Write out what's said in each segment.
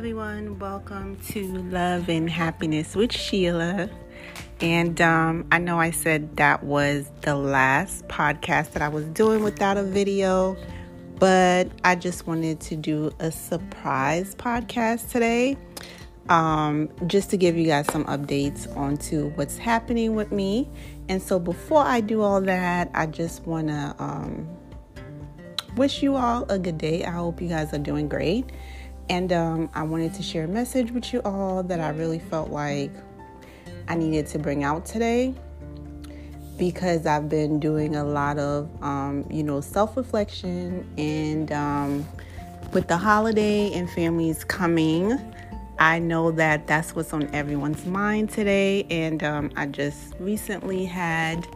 everyone. Welcome to Love and Happiness with Sheila. And um, I know I said that was the last podcast that I was doing without a video, but I just wanted to do a surprise podcast today um, just to give you guys some updates onto what's happening with me. And so before I do all that, I just want to um, wish you all a good day. I hope you guys are doing great. And um, I wanted to share a message with you all that I really felt like I needed to bring out today because I've been doing a lot of, um, you know, self reflection and um, with the holiday and families coming. I know that that's what's on everyone's mind today, and um, I just recently had,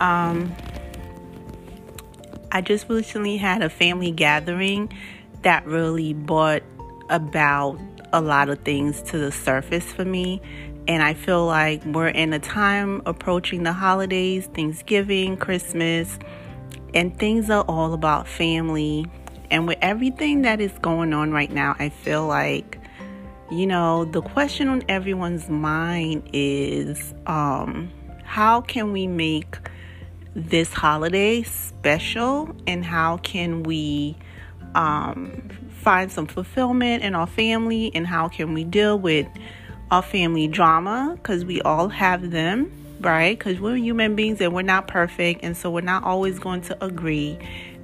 um, I just recently had a family gathering that really brought about a lot of things to the surface for me. And I feel like we're in a time approaching the holidays, Thanksgiving, Christmas, and things are all about family. And with everything that is going on right now, I feel like, you know, the question on everyone's mind is um, how can we make this holiday special and how can we um, find some fulfillment in our family and how can we deal with our family drama because we all have them right? Because we're human beings and we're not perfect and so we're not always going to agree.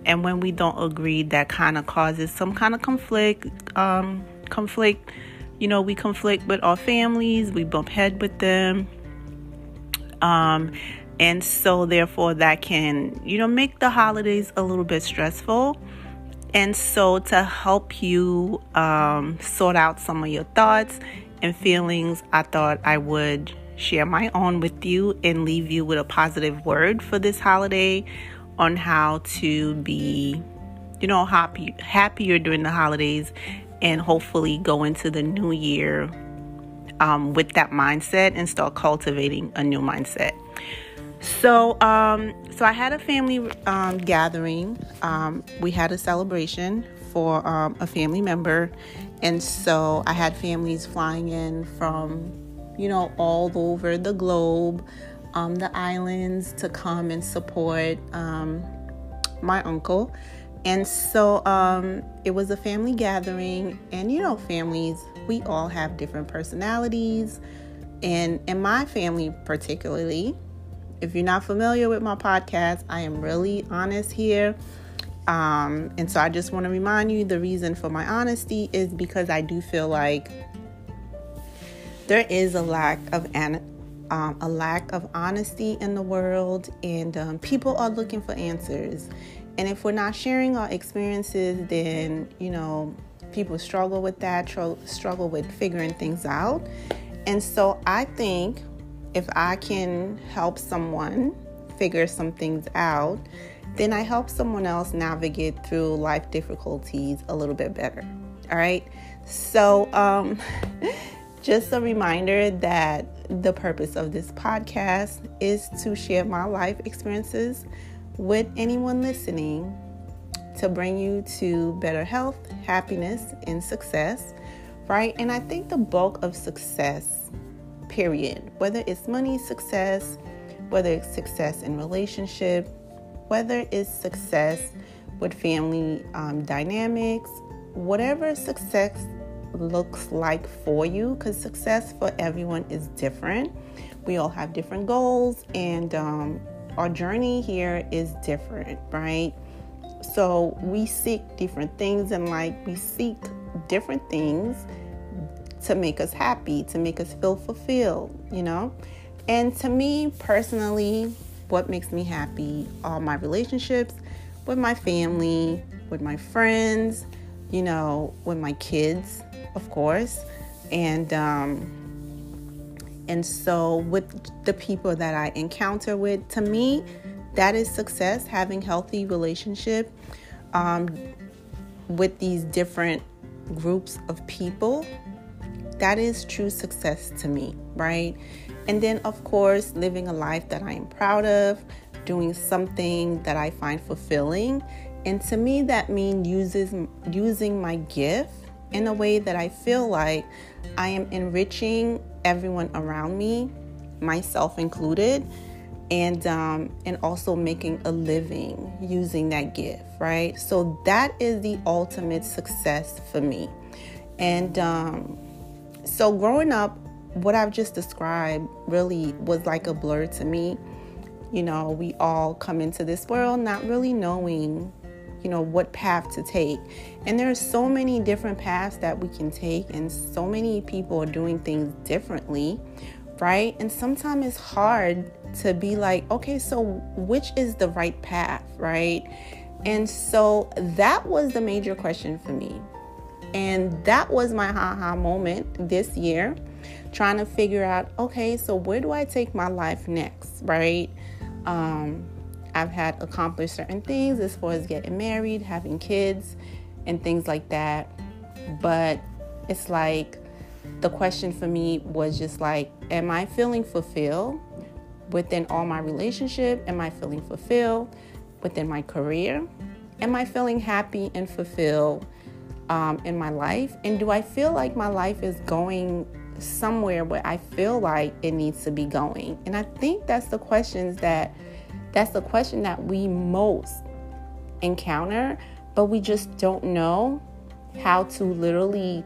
And when we don't agree that kind of causes some kind of conflict um, conflict. You know we conflict with our families we bump head with them. Um, and so therefore that can you know make the holidays a little bit stressful and so, to help you um, sort out some of your thoughts and feelings, I thought I would share my own with you and leave you with a positive word for this holiday on how to be, you know, happy, happier during the holidays and hopefully go into the new year um, with that mindset and start cultivating a new mindset. So, um, so I had a family um, gathering. Um, we had a celebration for um, a family member, and so I had families flying in from, you know, all over the globe, um, the islands to come and support um, my uncle. And so it was a family gathering, and you know, families, we all have different personalities. And in my family, particularly, if you're not familiar with my podcast, I am really honest here. Um, and so I just want to remind you the reason for my honesty is because I do feel like there is a lack of an, um, a lack of honesty in the world, and um, people are looking for answers. And if we're not sharing our experiences, then you know people struggle with that, tr- struggle with figuring things out. And so I think if I can help someone figure some things out, then I help someone else navigate through life difficulties a little bit better. All right. So, um, just a reminder that the purpose of this podcast is to share my life experiences with anyone listening to bring you to better health, happiness, and success. Right. And I think the bulk of success period. Whether it's money success, whether it's success in relationship, whether it's success with family um, dynamics, whatever success looks like for you, because success for everyone is different. We all have different goals, and um, our journey here is different, right? So we seek different things and like we seek different things to make us happy, to make us feel fulfilled, you know? And to me personally, what makes me happy are my relationships with my family, with my friends, you know, with my kids, of course. And um and so with the people that I encounter with, to me, that is success, having healthy relationship um, with these different groups of people that is true success to me, right? And then, of course, living a life that I am proud of, doing something that I find fulfilling. And to me, that means uses, using my gift in a way that I feel like I am enriching everyone around me, myself included, and um, and also making a living using that gift, right? So that is the ultimate success for me. And um, so growing up, what I've just described really was like a blur to me. You know, we all come into this world not really knowing, you know, what path to take. And there's so many different paths that we can take, and so many people are doing things differently, right? And sometimes it's hard to be like, okay, so which is the right path, right? And so that was the major question for me. And that was my haha moment this year, trying to figure out, okay, so where do I take my life next, right? Um, I've had accomplished certain things as far as getting married, having kids, and things like that. But it's like the question for me was just like, am I feeling fulfilled within all my relationship? Am I feeling fulfilled within my career? Am I feeling happy and fulfilled um, in my life? And do I feel like my life is going somewhere where I feel like it needs to be going? And I think that's the questions that that's the question that we most encounter, but we just don't know how to literally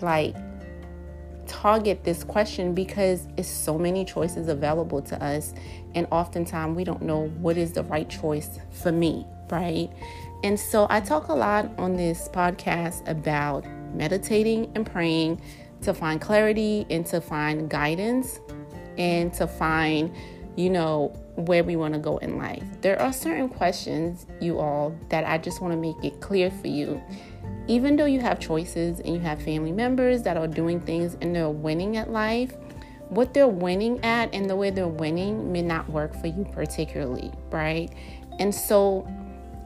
like target this question because it's so many choices available to us and oftentimes we don't know what is the right choice for me right and so i talk a lot on this podcast about meditating and praying to find clarity and to find guidance and to find you know where we want to go in life there are certain questions you all that i just want to make it clear for you even though you have choices and you have family members that are doing things and they're winning at life, what they're winning at and the way they're winning may not work for you particularly, right? And so,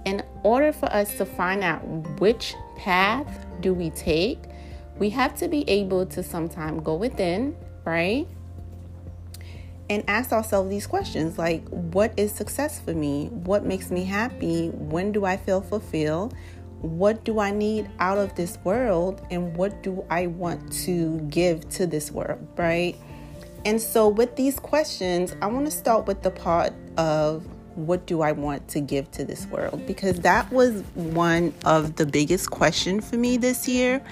in order for us to find out which path do we take, we have to be able to sometimes go within, right? And ask ourselves these questions like, what is success for me? What makes me happy? When do I feel fulfilled? what do I need out of this world and what do I want to give to this world, right? And so, with these questions, I want to start with the part of what do I want to give to this world because that was one of the biggest questions for me this year.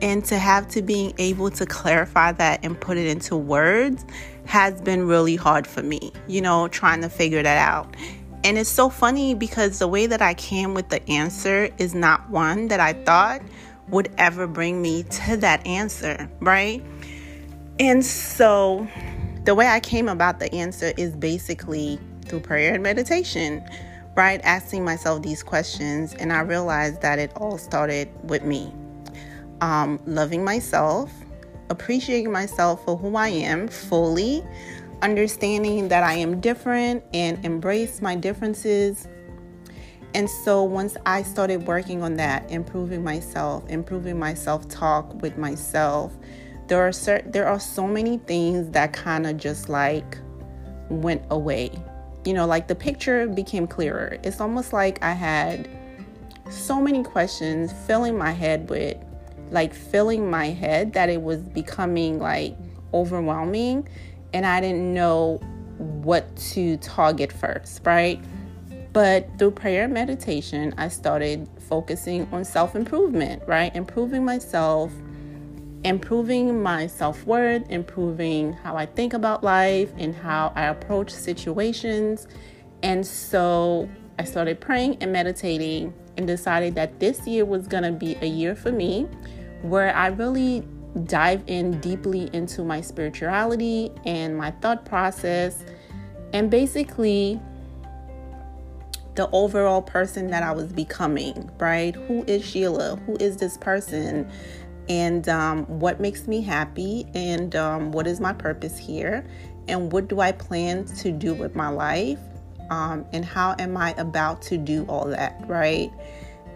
And to have to being able to clarify that and put it into words has been really hard for me, you know, trying to figure that out. And it's so funny because the way that I came with the answer is not one that I thought would ever bring me to that answer, right? And so the way I came about the answer is basically through prayer and meditation, right? Asking myself these questions. And I realized that it all started with me um, loving myself, appreciating myself for who I am fully, understanding that I am different and embrace my differences. And so once I started working on that, improving myself, improving my self-talk with myself, there are certain, there are so many things that kind of just like went away. You know, like the picture became clearer. It's almost like I had so many questions filling my head with like filling my head that it was becoming like overwhelming and I didn't know what to target first, right? But through prayer and meditation, I started focusing on self improvement, right? Improving myself, improving my self worth, improving how I think about life and how I approach situations. And so I started praying and meditating and decided that this year was going to be a year for me where I really dive in deeply into my spirituality and my thought process and basically the overall person that I was becoming, right? Who is Sheila? Who is this person? And um, what makes me happy? And um, what is my purpose here? And what do I plan to do with my life? Um, and how am I about to do all that, right?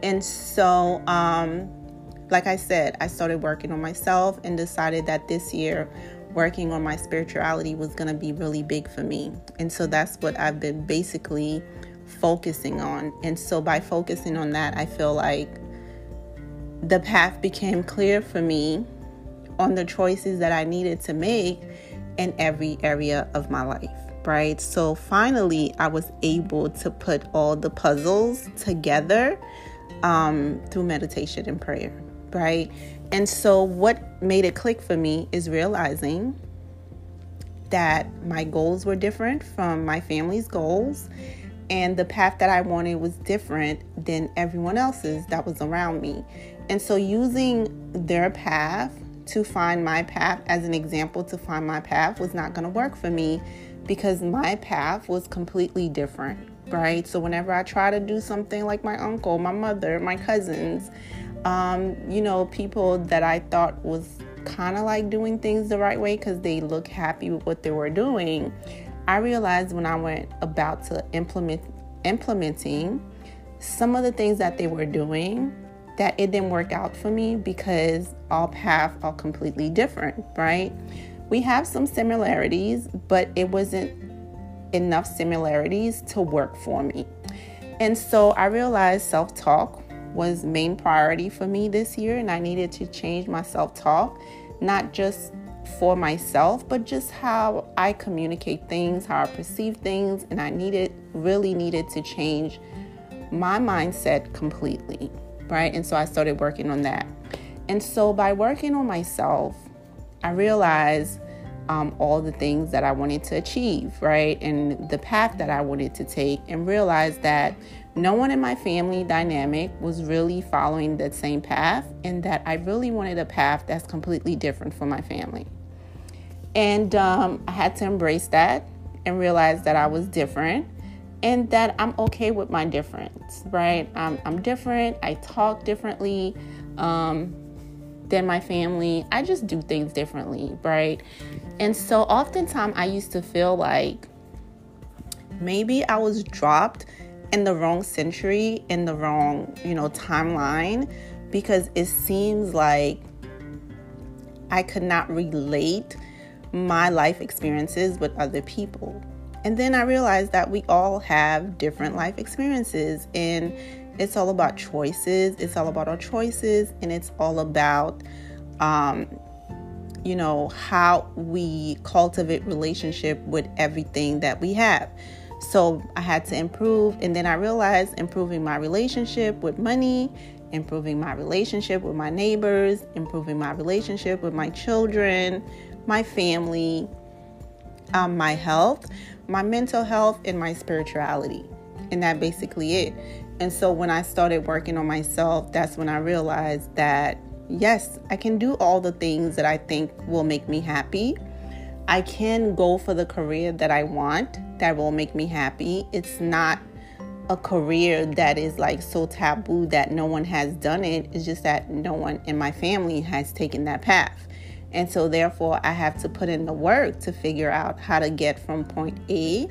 And so, um, like I said, I started working on myself and decided that this year working on my spirituality was going to be really big for me. And so that's what I've been basically focusing on. And so by focusing on that, I feel like the path became clear for me on the choices that I needed to make in every area of my life, right? So finally, I was able to put all the puzzles together um, through meditation and prayer, right? And so, what made it click for me is realizing that my goals were different from my family's goals, and the path that I wanted was different than everyone else's that was around me. And so, using their path to find my path as an example to find my path was not going to work for me because my path was completely different, right? So, whenever I try to do something like my uncle, my mother, my cousins, um, you know, people that I thought was kind of like doing things the right way because they look happy with what they were doing, I realized when I went about to implement implementing some of the things that they were doing that it didn't work out for me because all paths are completely different, right? We have some similarities, but it wasn't enough similarities to work for me. And so I realized self talk was main priority for me this year and I needed to change my self-talk not just for myself but just how I communicate things, how I perceive things and I needed really needed to change my mindset completely, right? And so I started working on that. And so by working on myself, I realized um, all the things that I wanted to achieve, right? And the path that I wanted to take, and realized that no one in my family dynamic was really following that same path, and that I really wanted a path that's completely different for my family. And um, I had to embrace that and realize that I was different and that I'm okay with my difference, right? I'm, I'm different, I talk differently. Um, than my family. I just do things differently, right? And so oftentimes I used to feel like maybe I was dropped in the wrong century, in the wrong, you know, timeline because it seems like I could not relate my life experiences with other people. And then I realized that we all have different life experiences and it's all about choices. It's all about our choices, and it's all about, um, you know, how we cultivate relationship with everything that we have. So I had to improve, and then I realized improving my relationship with money, improving my relationship with my neighbors, improving my relationship with my children, my family, um, my health, my mental health, and my spirituality. And that basically it. And so when I started working on myself, that's when I realized that yes, I can do all the things that I think will make me happy. I can go for the career that I want that will make me happy. It's not a career that is like so taboo that no one has done it. It's just that no one in my family has taken that path. And so, therefore, I have to put in the work to figure out how to get from point A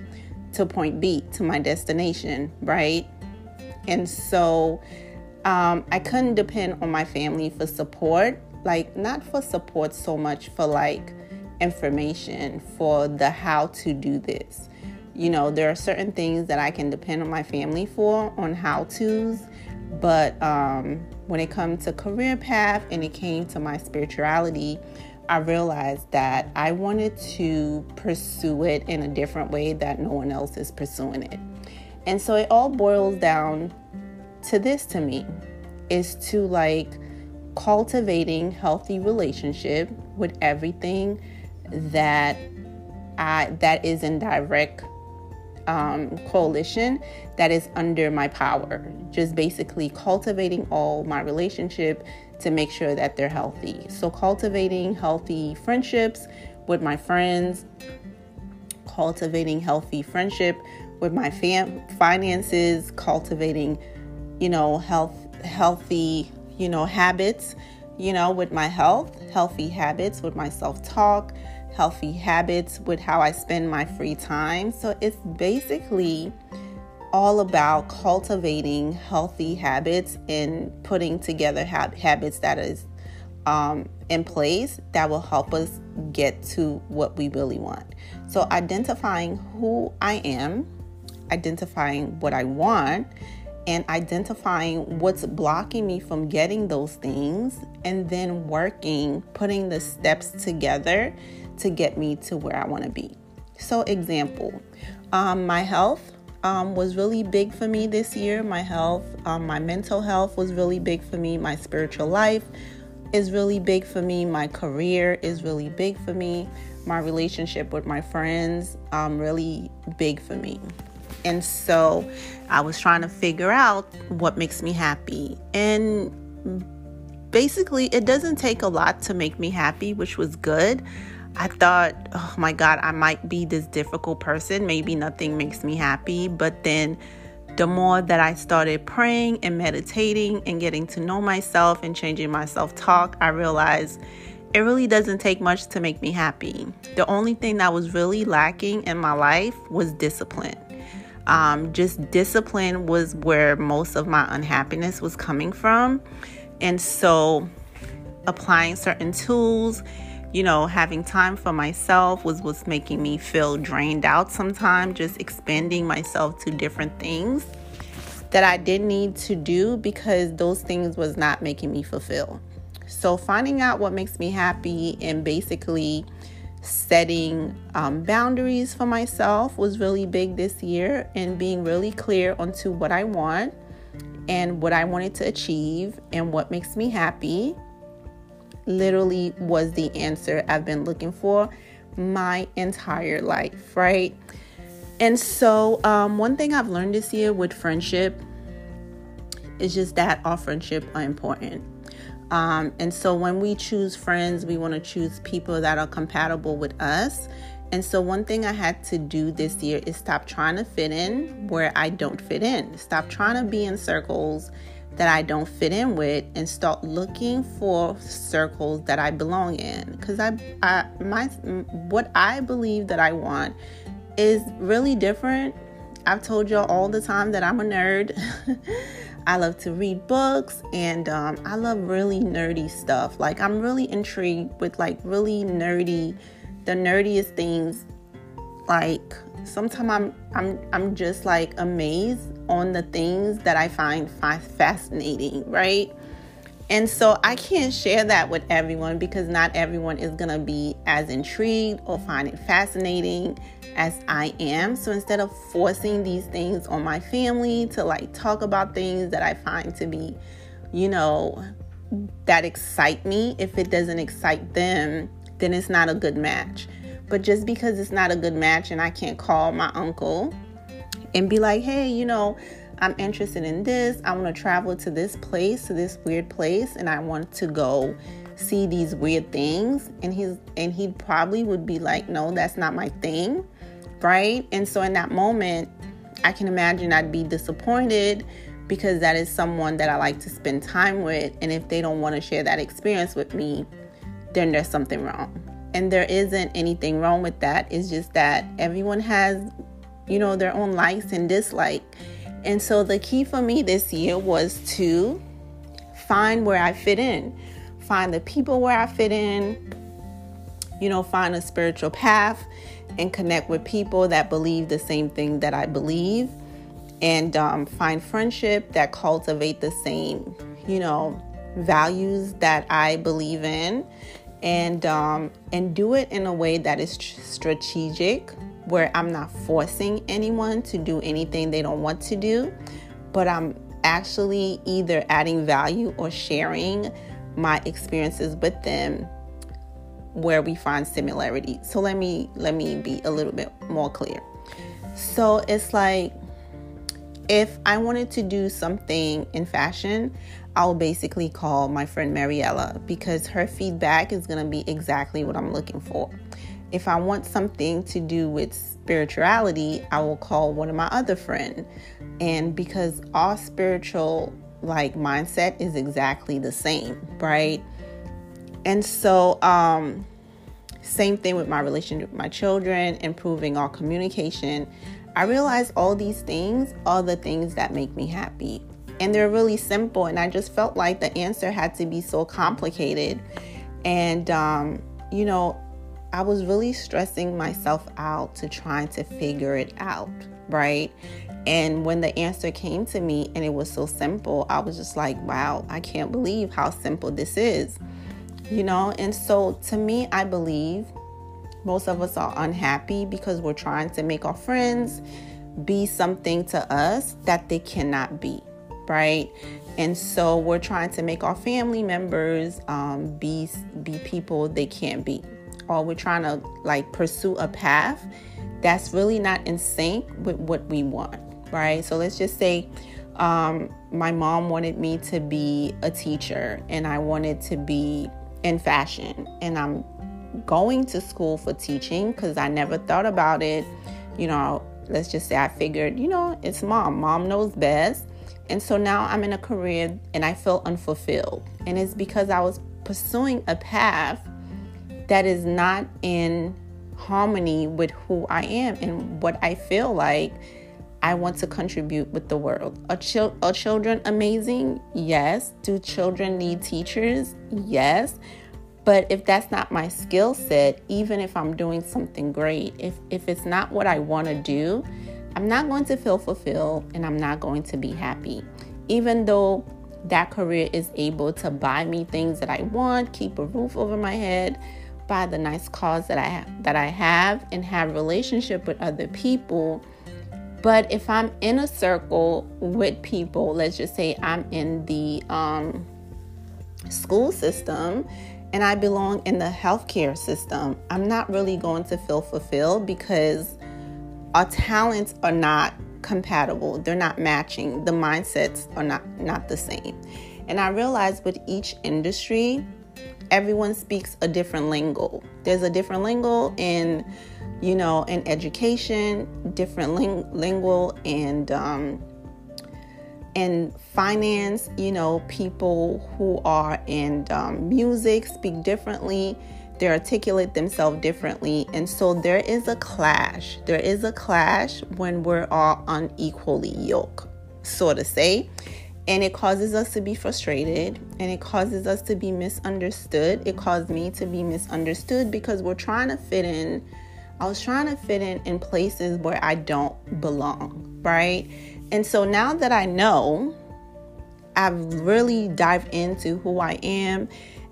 to point B to my destination, right? And so um, I couldn't depend on my family for support, like, not for support so much for like information for the how to do this. You know, there are certain things that I can depend on my family for on how to's, but um, when it comes to career path and it came to my spirituality, I realized that I wanted to pursue it in a different way that no one else is pursuing it. And so it all boils down to this to me is to like cultivating healthy relationship with everything that I that is in direct um, coalition that is under my power. Just basically cultivating all my relationship to make sure that they're healthy. So cultivating healthy friendships with my friends, cultivating healthy friendship with my fam- finances, cultivating, you know, health, healthy, you know, habits, you know, with my health, healthy habits with my self talk, healthy habits with how I spend my free time. So it's basically all about cultivating healthy habits and putting together ha- habits that is um, in place that will help us get to what we really want. So, identifying who I am identifying what I want and identifying what's blocking me from getting those things and then working, putting the steps together to get me to where I want to be. So, example, um, my health um, was really big for me this year. My health, um, my mental health was really big for me. My spiritual life is really big for me. My career is really big for me. My relationship with my friends, um, really big for me. And so I was trying to figure out what makes me happy. And basically, it doesn't take a lot to make me happy, which was good. I thought, oh my God, I might be this difficult person. Maybe nothing makes me happy. But then the more that I started praying and meditating and getting to know myself and changing my self talk, I realized it really doesn't take much to make me happy. The only thing that was really lacking in my life was discipline. Um, just discipline was where most of my unhappiness was coming from. And so applying certain tools, you know, having time for myself was what's making me feel drained out sometimes, just expanding myself to different things that I didn't need to do because those things was not making me fulfill. So finding out what makes me happy and basically setting um, boundaries for myself was really big this year and being really clear onto what I want and what I wanted to achieve and what makes me happy literally was the answer I've been looking for my entire life, right? And so, um, one thing I've learned this year with friendship is just that our friendship are important. Um, and so when we choose friends, we want to choose people that are compatible with us. And so, one thing I had to do this year is stop trying to fit in where I don't fit in. Stop trying to be in circles that I don't fit in with and start looking for circles that I belong in. Because I, I, my, what I believe that I want is really different. I've told y'all all the time that I'm a nerd. I love to read books and um, I love really nerdy stuff. Like, I'm really intrigued with like really nerdy, the nerdiest things. Like, sometimes I'm, I'm, I'm just like amazed on the things that I find fascinating, right? And so I can't share that with everyone because not everyone is going to be as intrigued or find it fascinating as I am. So instead of forcing these things on my family to like talk about things that I find to be, you know, that excite me, if it doesn't excite them, then it's not a good match. But just because it's not a good match and I can't call my uncle and be like, hey, you know, I'm interested in this. I want to travel to this place, to this weird place, and I want to go see these weird things. And he's and he probably would be like, no, that's not my thing. Right? And so in that moment, I can imagine I'd be disappointed because that is someone that I like to spend time with. And if they don't want to share that experience with me, then there's something wrong. And there isn't anything wrong with that. It's just that everyone has, you know, their own likes and dislikes and so the key for me this year was to find where I fit in, find the people where I fit in, you know, find a spiritual path and connect with people that believe the same thing that I believe and um, find friendship that cultivate the same, you know, values that I believe in and um, and do it in a way that is strategic where I'm not forcing anyone to do anything they don't want to do, but I'm actually either adding value or sharing my experiences with them where we find similarity. So let me let me be a little bit more clear. So it's like if I wanted to do something in fashion, I'll basically call my friend Mariella because her feedback is going to be exactly what I'm looking for. If I want something to do with spirituality, I will call one of my other friends. And because our spiritual like mindset is exactly the same, right? And so um same thing with my relationship with my children, improving our communication. I realize all these things are the things that make me happy. And they're really simple. And I just felt like the answer had to be so complicated. And, um, you know, I was really stressing myself out to trying to figure it out, right? And when the answer came to me and it was so simple, I was just like, wow, I can't believe how simple this is. You know, and so to me, I believe most of us are unhappy because we're trying to make our friends be something to us that they cannot be, right? And so we're trying to make our family members um, be be people they can't be, or we're trying to like pursue a path that's really not in sync with what we want, right? So let's just say um, my mom wanted me to be a teacher, and I wanted to be in fashion, and I'm going to school for teaching because I never thought about it. You know, let's just say I figured, you know, it's mom. Mom knows best. And so now I'm in a career and I feel unfulfilled. And it's because I was pursuing a path that is not in harmony with who I am and what I feel like I want to contribute with the world. Are, chil- are children amazing? Yes. Do children need teachers? Yes. But if that's not my skill set, even if I'm doing something great, if, if it's not what I want to do, I'm not going to feel fulfilled and I'm not going to be happy. Even though that career is able to buy me things that I want, keep a roof over my head, buy the nice cars that I have, that I have and have relationship with other people. But if I'm in a circle with people, let's just say I'm in the um, school system and I belong in the healthcare system, I'm not really going to feel fulfilled because our talents are not compatible. They're not matching. The mindsets are not not the same. And I realize with each industry, everyone speaks a different lingo. There's a different lingo in, you know, in education, different ling- lingual and um, in finance, you know, people who are in um, music speak differently. They articulate themselves differently. And so there is a clash. There is a clash when we're all unequally yoked, so to say. And it causes us to be frustrated and it causes us to be misunderstood. It caused me to be misunderstood because we're trying to fit in. I was trying to fit in in places where I don't belong, right? And so now that I know, I've really dived into who I am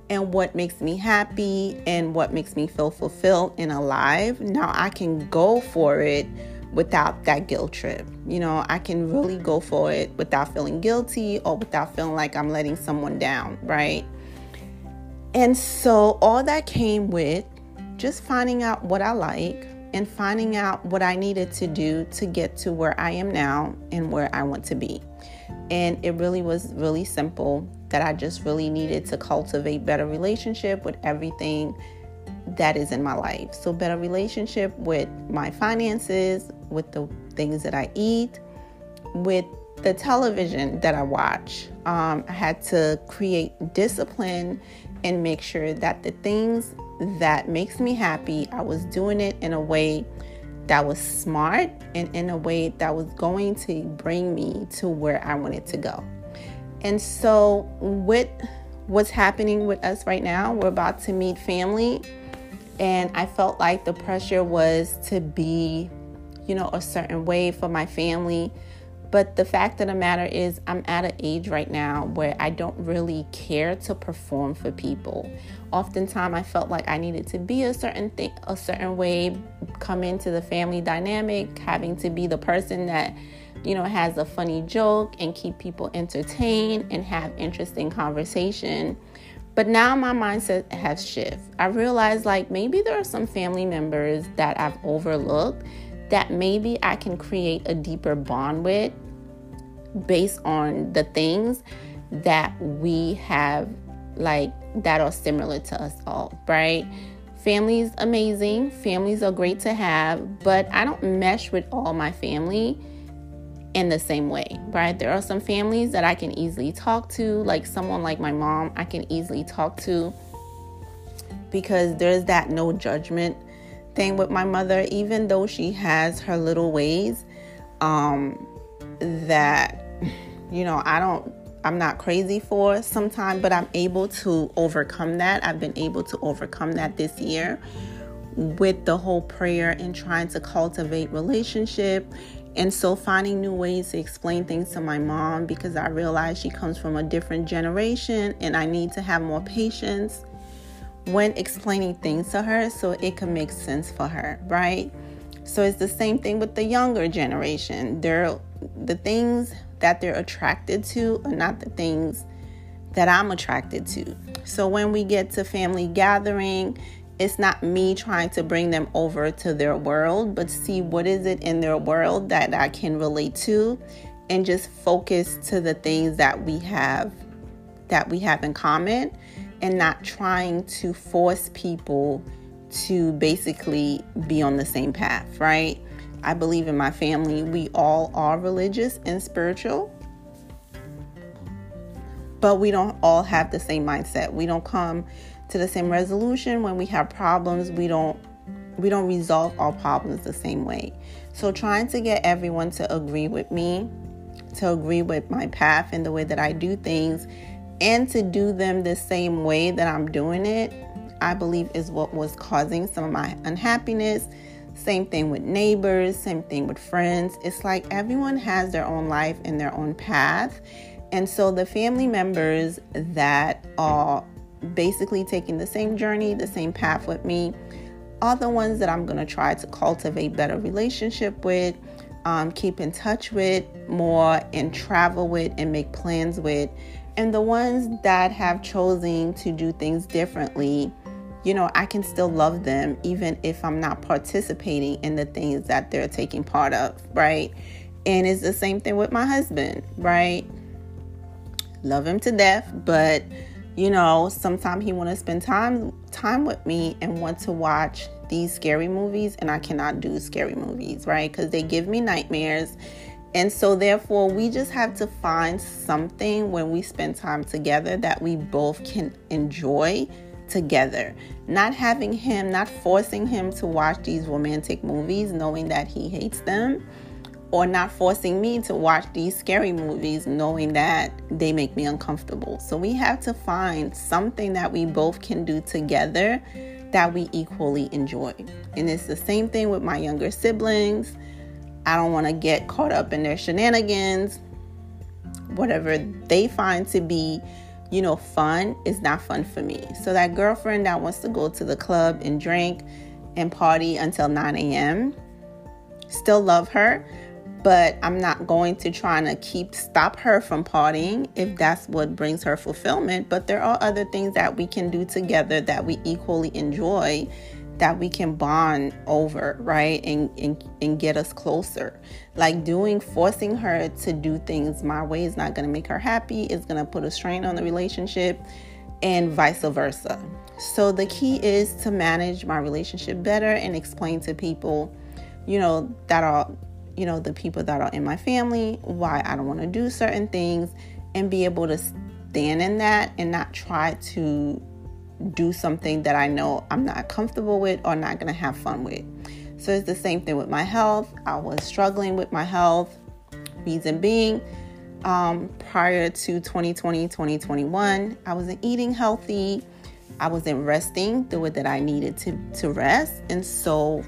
and what makes me happy and what makes me feel fulfilled and alive. Now I can go for it without that guilt trip. You know, I can really go for it without feeling guilty or without feeling like I'm letting someone down, right? And so all that came with just finding out what I like, and finding out what I needed to do to get to where I am now and where I want to be. And it really was really simple that I just really needed to cultivate better relationship with everything that is in my life. So better relationship with my finances, with the things that I eat, with the television that I watch. Um, I had to create discipline and make sure that the things that makes me happy, I was doing it in a way that was smart and in a way that was going to bring me to where I wanted to go. And so, with what's happening with us right now, we're about to meet family, and I felt like the pressure was to be, you know, a certain way for my family but the fact of the matter is, I'm at an age right now where I don't really care to perform for people. Oftentimes, I felt like I needed to be a certain thing, a certain way, come into the family dynamic, having to be the person that you know has a funny joke and keep people entertained and have interesting conversation. But now my mindset has shifted. I realize like maybe there are some family members that I've overlooked that maybe I can create a deeper bond with based on the things that we have like that are similar to us all, right? Family's amazing. Families are great to have, but I don't mesh with all my family in the same way, right? There are some families that I can easily talk to, like someone like my mom, I can easily talk to because there's that no judgment thing with my mother, even though she has her little ways um, that you know, I don't I'm not crazy for sometimes, but I'm able to overcome that. I've been able to overcome that this year with the whole prayer and trying to cultivate relationship And so finding new ways to explain things to my mom because I realize she comes from a different generation and I need to have more patience when explaining things to her so it can make sense for her, right? So it's the same thing with the younger generation. They're the things that they're attracted to are not the things that I'm attracted to. So when we get to family gathering, it's not me trying to bring them over to their world, but see what is it in their world that I can relate to and just focus to the things that we have that we have in common and not trying to force people to basically be on the same path, right? I believe in my family, we all are religious and spiritual, but we don't all have the same mindset. We don't come to the same resolution when we have problems. We don't we don't resolve all problems the same way. So trying to get everyone to agree with me, to agree with my path and the way that I do things and to do them the same way that I'm doing it I believe is what was causing some of my unhappiness. Same thing with neighbors, same thing with friends. It's like everyone has their own life and their own path. And so the family members that are basically taking the same journey, the same path with me, are the ones that I'm going to try to cultivate better relationship with, um, keep in touch with more, and travel with and make plans with. And the ones that have chosen to do things differently, you know, I can still love them even if I'm not participating in the things that they're taking part of, right? And it's the same thing with my husband, right? Love him to death, but you know, sometimes he want to spend time time with me and want to watch these scary movies and I cannot do scary movies, right? Cuz they give me nightmares. And so therefore, we just have to find something when we spend time together that we both can enjoy together. Not having him, not forcing him to watch these romantic movies knowing that he hates them, or not forcing me to watch these scary movies knowing that they make me uncomfortable. So we have to find something that we both can do together that we equally enjoy. And it's the same thing with my younger siblings. I don't want to get caught up in their shenanigans. Whatever they find to be you know, fun is not fun for me. So that girlfriend that wants to go to the club and drink and party until 9 a.m., still love her, but I'm not going to try to keep stop her from partying if that's what brings her fulfillment. But there are other things that we can do together that we equally enjoy that we can bond over, right? And, and, and get us closer. Like doing, forcing her to do things my way is not to make her happy, it's to put a strain on the relationship, and vice versa. So the key is to manage my relationship better and explain to people, you know, that are, you know, the people that are in my family why I don't want to do certain things and be able to stand in that and not try to do something that I know I'm not comfortable with or not going to have fun with. So it's the same thing with my health. I was struggling with my health. Reason being, um, prior to 2020, 2021, I wasn't eating healthy. I wasn't resting the way that I needed to, to rest. And so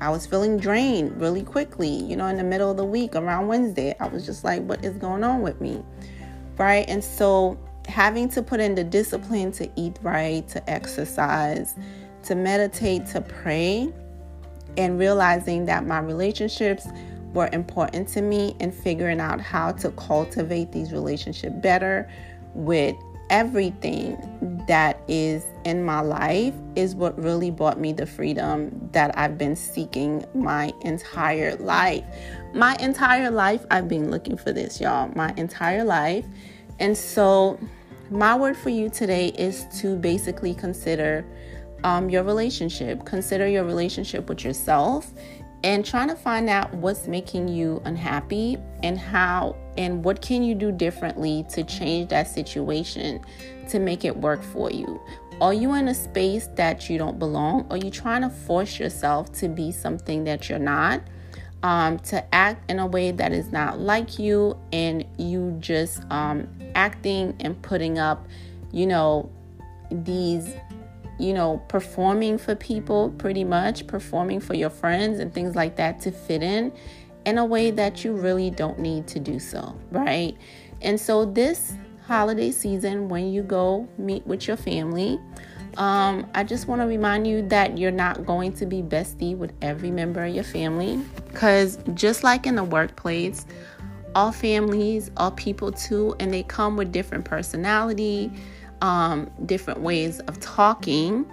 I was feeling drained really quickly. You know, in the middle of the week, around Wednesday, I was just like, what is going on with me? Right. And so having to put in the discipline to eat right, to exercise, to meditate, to pray, and realizing that my relationships were important to me and figuring out how to cultivate these relationships better with everything that is in my life is what really brought me the freedom that I've been seeking my entire life. My entire life, I've been looking for this, y'all. My entire life. And so, my word for you today is to basically consider um, your relationship. Consider your relationship with yourself and trying to find out what's making you unhappy and how and what can you do differently to change that situation to make it work for you. Are you in a space that you don't belong? Are you trying to force yourself to be something that you're not? Um, to act in a way that is not like you, and you just um, acting and putting up, you know, these, you know, performing for people pretty much, performing for your friends and things like that to fit in. in a way that you really don't need to do so, right? And so, this holiday season, when you go meet with your family, um, I just want to remind you that you're not going to be bestie with every member of your family because just like in the workplace, all families are people too, and they come with different personality, um, different ways of talking.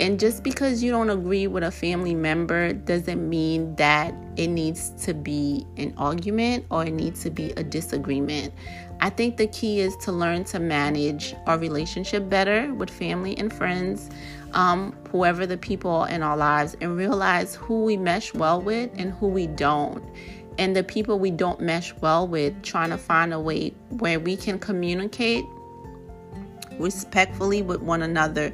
And just because you don't agree with a family member doesn't mean that it needs to be an argument or it needs to be a disagreement. I think the key is to learn to manage our relationship better with family and friends, um, whoever the people in our lives, and realize who we mesh well with and who we don't. And the people we don't mesh well with, trying to find a way where we can communicate respectfully with one another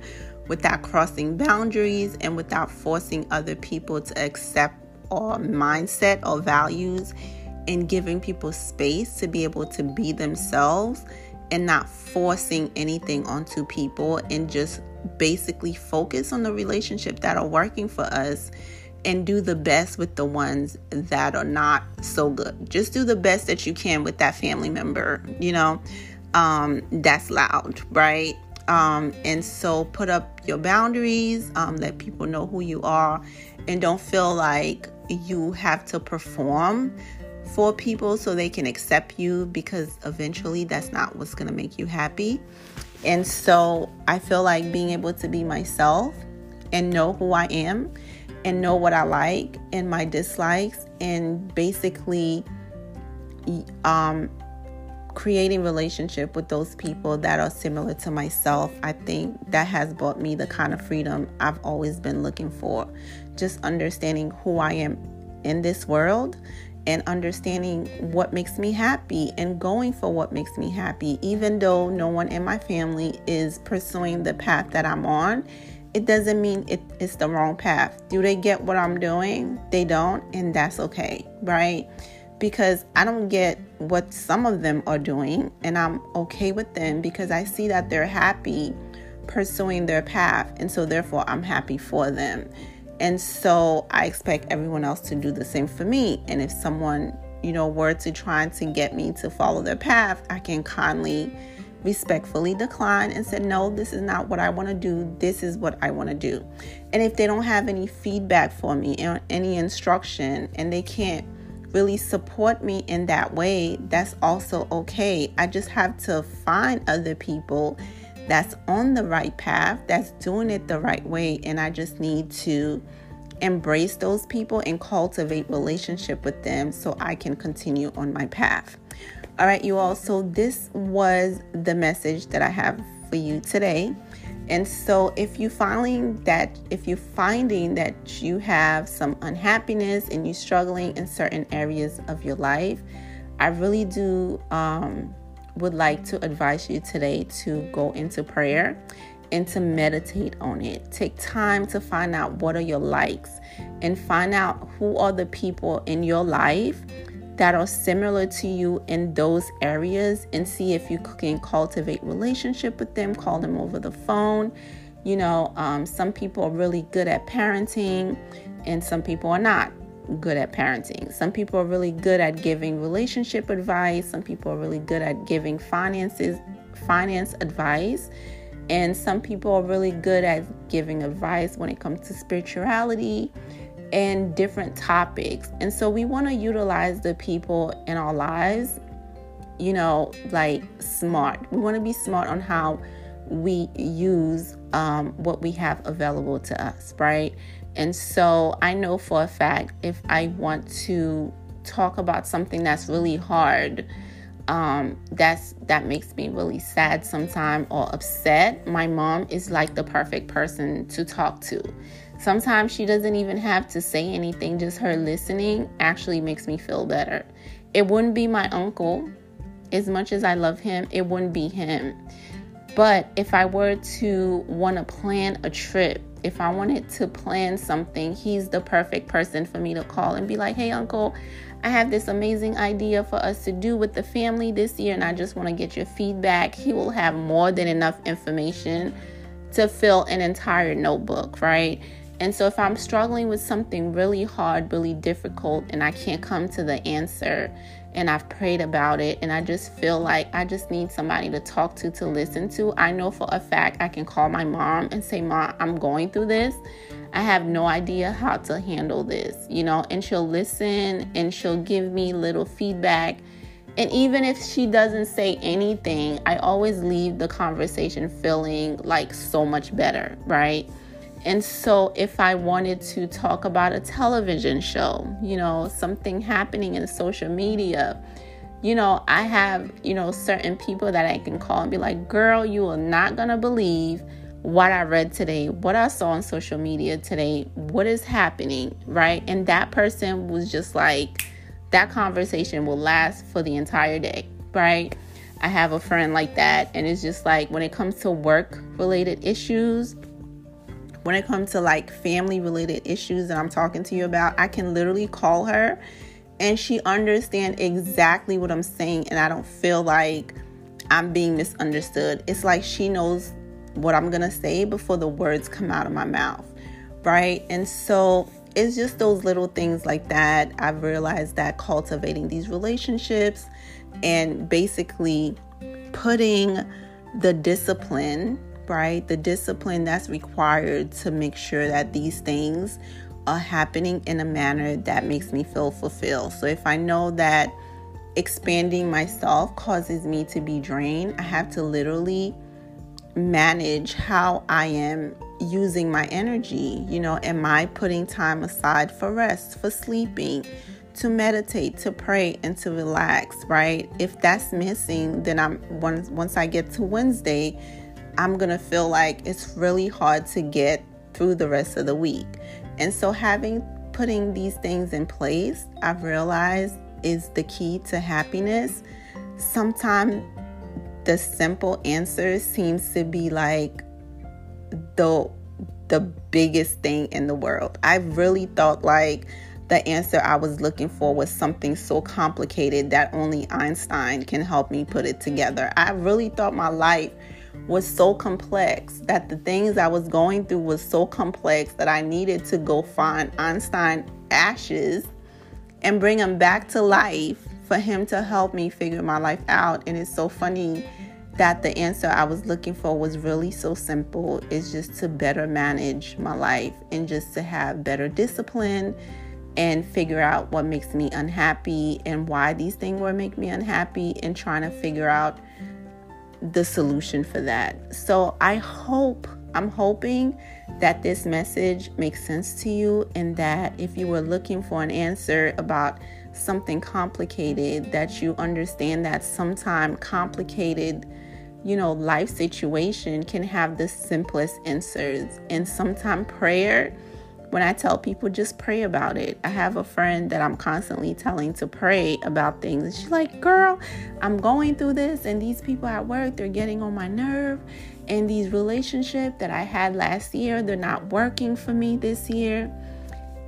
without crossing boundaries and without forcing other people to accept our mindset or values and giving people space to be able to be themselves and not forcing anything onto people and just basically focus on the relationship that are working for us and do the best with the ones that are not so good. Just do the best that you can with that family member, you know, um, that's loud, right? Um, and so put up your boundaries, um, let people know who you are, and don't feel like you have to perform for people so they can accept you because eventually that's not what's going to make you happy. And so I feel like being able to be myself and know who I am and know what I like and my dislikes and basically um, creating relationship with those people that are similar to myself i think that has brought me the kind of freedom i've always been looking for just understanding who i am in this world and understanding what makes me happy and going for what makes me happy. Even though no one in my family is pursuing the path that I'm on, it doesn't mean it, it's the wrong path. Do they get what I'm doing? They don't, and that's okay, right? Because I don't get what some of them are doing, and I'm okay with them because I see that they're happy pursuing their path, and so therefore I'm happy for them. And so I expect everyone else to do the same for me. And if someone, you know, were to try to get me to follow their path, I can kindly, respectfully decline and say, no, this is not what I want to do. This is what I want to do. And if they don't have any feedback for me, or any instruction, and they can't really support me in that way, that's also okay. I just have to find other people that's on the right path, that's doing it the right way. And I just need to embrace those people and cultivate relationship with them so I can continue on my path. All right, you all. So this was the message that I have for you today. And so if you finding that if you're finding that you have some unhappiness and you're struggling in certain areas of your life, I really do um, would like to advise you today to go into prayer and to meditate on it. Take time to find out what are your likes and find out who are the people in your life that are similar to you in those areas and see if you can cultivate relationship with them call them over the phone you know um, some people are really good at parenting and some people are not good at parenting. Some people are really good at giving relationship advice. Some people are really good at giving finances, finance advice. And some people are really good at giving advice when it comes to spirituality and different topics. And so we want to utilize the people in our lives, you know, like smart. We want to be smart on how we use um, what we have available to us, right? And so I know for a fact if I want to talk about something that's really hard, um, that's that makes me really sad sometimes or upset. My mom is like the perfect person to talk to. Sometimes she doesn't even have to say anything, just her listening actually makes me feel better. It wouldn't be my uncle, as much as I love him, it wouldn't be him. But if I were to want to plan a trip if I wanted to plan something, he's the perfect person for me to call and be like, hey, uncle, I have this amazing idea for us to do with the family this year, and I just want to get your feedback. He will have more than enough information to fill an entire notebook, right? And so if I'm struggling with something really hard, really difficult, and I can't come to the answer, and I've prayed about it, and I just feel like I just need somebody to talk to, to listen to, I know for a fact I can call my mom and say, Mom, I'm going through this. I have no idea how to handle this, you know, and she'll listen and she'll give me little feedback. And even if she doesn't say anything, I always leave the conversation feeling like so much better, right? And so, if I wanted to talk about a television show, you know, something happening in social media, you know, I have, you know, certain people that I can call and be like, girl, you are not going to believe what I read today, what I saw on social media today, what is happening, right? And that person was just like, that conversation will last for the entire day, right? I have a friend like that, and it's just like when it comes to work related issues, when it comes to like family related issues that I'm talking to you about, I can literally call her and she understands exactly what I'm saying, and I don't feel like I'm being misunderstood. It's like she knows what I'm going to say before the words come out of my mouth, right? And so it's just those little things like that. I've realized that cultivating these relationships and basically putting the discipline, right? The discipline that's required to make sure that these things are happening in a manner that makes me feel fulfilled. So if I know that expanding myself causes me to be drained, I have to literally manage how I am using my energy. You know, am I putting time aside for rest, for sleeping, to meditate, to pray, and to relax, right? If that's missing, then I'm once once I get to Wednesday, I'm gonna feel like it's really hard to get through the rest of the week. And so having putting these things in place, I've realized is the key to happiness. Sometimes the simple answer seems to be like the the biggest thing in the world. I really thought like the answer I was looking for was something so complicated that only Einstein can help me put it together. I really thought my life was so complex that the things I was going through was so complex that I needed to go find Einstein ashes and bring him back to life for him to help me figure my life out. And it's so funny that the answer I was looking for was really so simple. It's just to better manage my life and just to have better discipline and figure out what makes me unhappy and why these things will make me unhappy and trying to figure out the solution for that. So I hope, I'm hoping that this message makes sense to you and that if you were looking for an answer about something complicated, that you understand that sometimes complicated, you know, life situation can have the simplest answers. And sometimes prayer, when I tell people just pray about it, I have a friend that I'm constantly telling to pray about things. And she's like, girl, I'm going through this, and these people at work, they're getting on my nerve. And these relationships that I had last year, they're not working for me this year.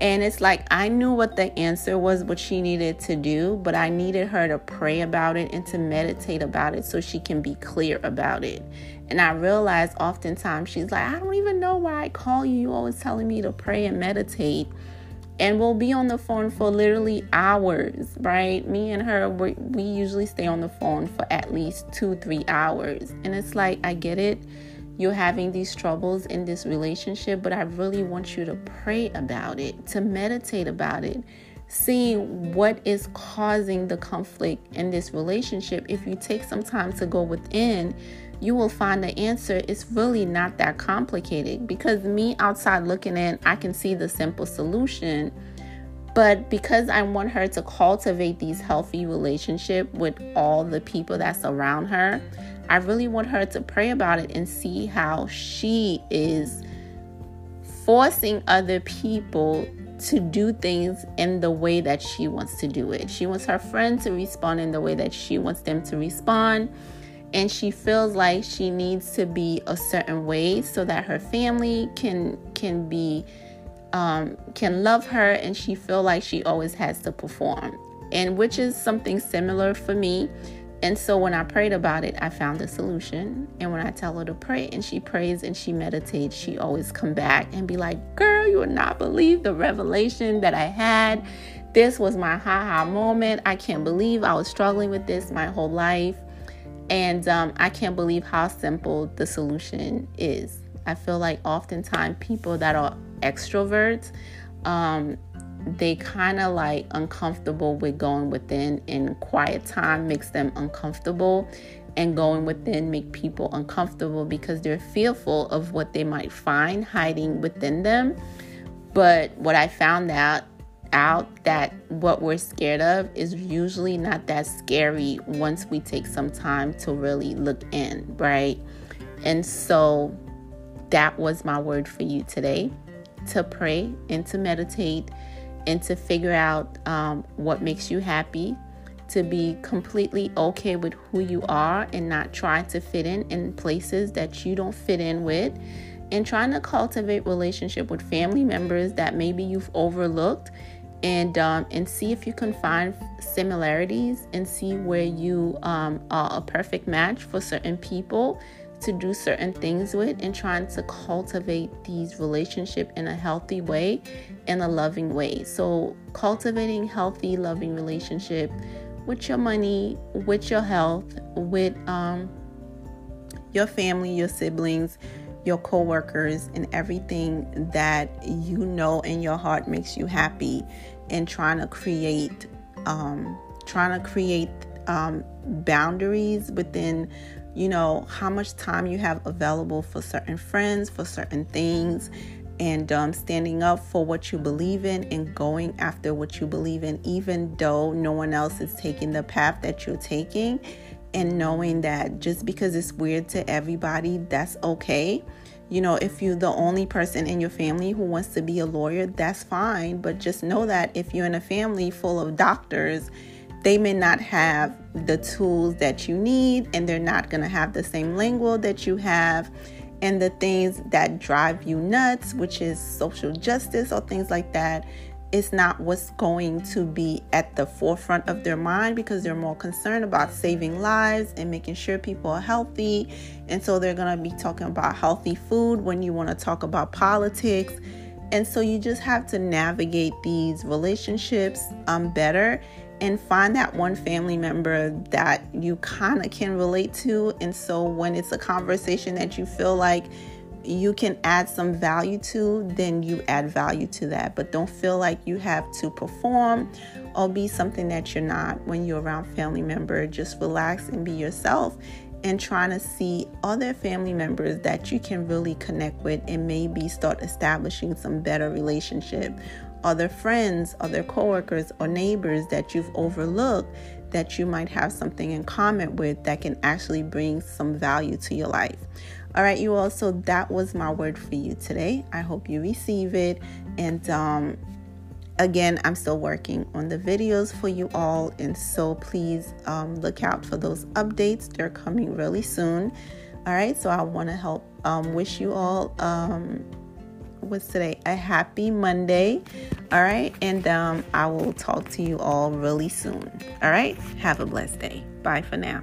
And it's like I knew what the answer was, what she needed to do, but I needed her to pray about it and to meditate about it so she can be clear about it. And I realized oftentimes she's like, I don't even know why I call you. You always telling me to pray and meditate. And we'll be on the phone for literally hours, right? Me and her, we, we usually stay on the phone for at least two, three hours. And it's like, I get it you're having these troubles in this relationship, but I really want you to pray about it, to meditate about it, see what is causing the conflict in this relationship. If you take some time to go within, you will find the answer is really not that complicated because me outside looking in, I can see the simple solution. But because I want her to cultivate these healthy relationship with all the people that's around her, I really want her to pray about it and see how she is forcing other people to do things in the way that she wants to do it. She wants her friend to respond in the way that she wants them to respond. And she feels like she needs to be a certain way so that her family can can be um, can love her and she feel like she always has to perform and which is something similar for me And so when I prayed about it, I found a solution. And when I tell her to pray and she prays and she meditates, she always come back and be like, "Girl, you would not believe the revelation that I had. This was my ha-ha moment. I can't believe I was struggling with this my whole life." And um, I can't believe how simple the solution is. I feel like oftentimes people that are extroverts, um, they kind of like uncomfortable with going within and quiet time makes them uncomfortable. And going within make people uncomfortable because they're fearful of what they might find hiding within them. But what i found out out that what we're scared of is usually not that scary once we take some time to really look in right? And so that was my word for you today to pray and to meditate and to figure out um, what makes you happy, to be completely okay with who you are and not try to fit in in places that you don't fit in with, and trying to cultivate relationship with family members that maybe you've overlooked, and um, and see if you can find similarities and see where you um, are a perfect match for certain people to do certain things with and trying to cultivate these relationship in a healthy way in a loving way. So cultivating healthy loving relationship with your money with your health with um, your family your siblings your coworkers and everything that you know in your heart makes you happy and trying to create um, trying to create um, boundaries within you know, how much time you have available for certain friends, for certain things, and um, standing up for what you believe in and going after what you believe in, even though no one else is taking the path that you're taking, and knowing that just because it's weird to everybody, that's okay. You know, if you're the only person in your family who wants to be a lawyer, that's fine. But just know that if you're in a family full of doctors, they may not have the tools that you need and they're not going to have the same lingo that you have and the things that drive you nuts which is social justice or things like that is not what's going to be at the forefront of their mind because they're more concerned about saving lives and making sure people are healthy. And so they're going to be talking about healthy food when you want to talk about politics. And so you just have to navigate these relationships um, better and find that one family member that you kind of can relate to. And so when it's a conversation that you feel like you can add some value to, then you add value to that. But don't feel like you have to perform or be something that you're not when you're around family member. Just relax and be yourself and trying to see other family members that you can really connect with and maybe start establishing some better relationship other friends, other coworkers, or neighbors that you've overlooked that you might have something in common with that can actually bring some value to your life. All right, you all. So that was my word for you today. I hope you receive it. And um, again, I'm still working on the videos for you all. And so please um, look out for those updates. They're coming really soon. All right, so I want to help um, wish you all um, what's today? A happy Monday. All right. And um, I will talk to you all really soon. All right. Have a blessed day. Bye for now.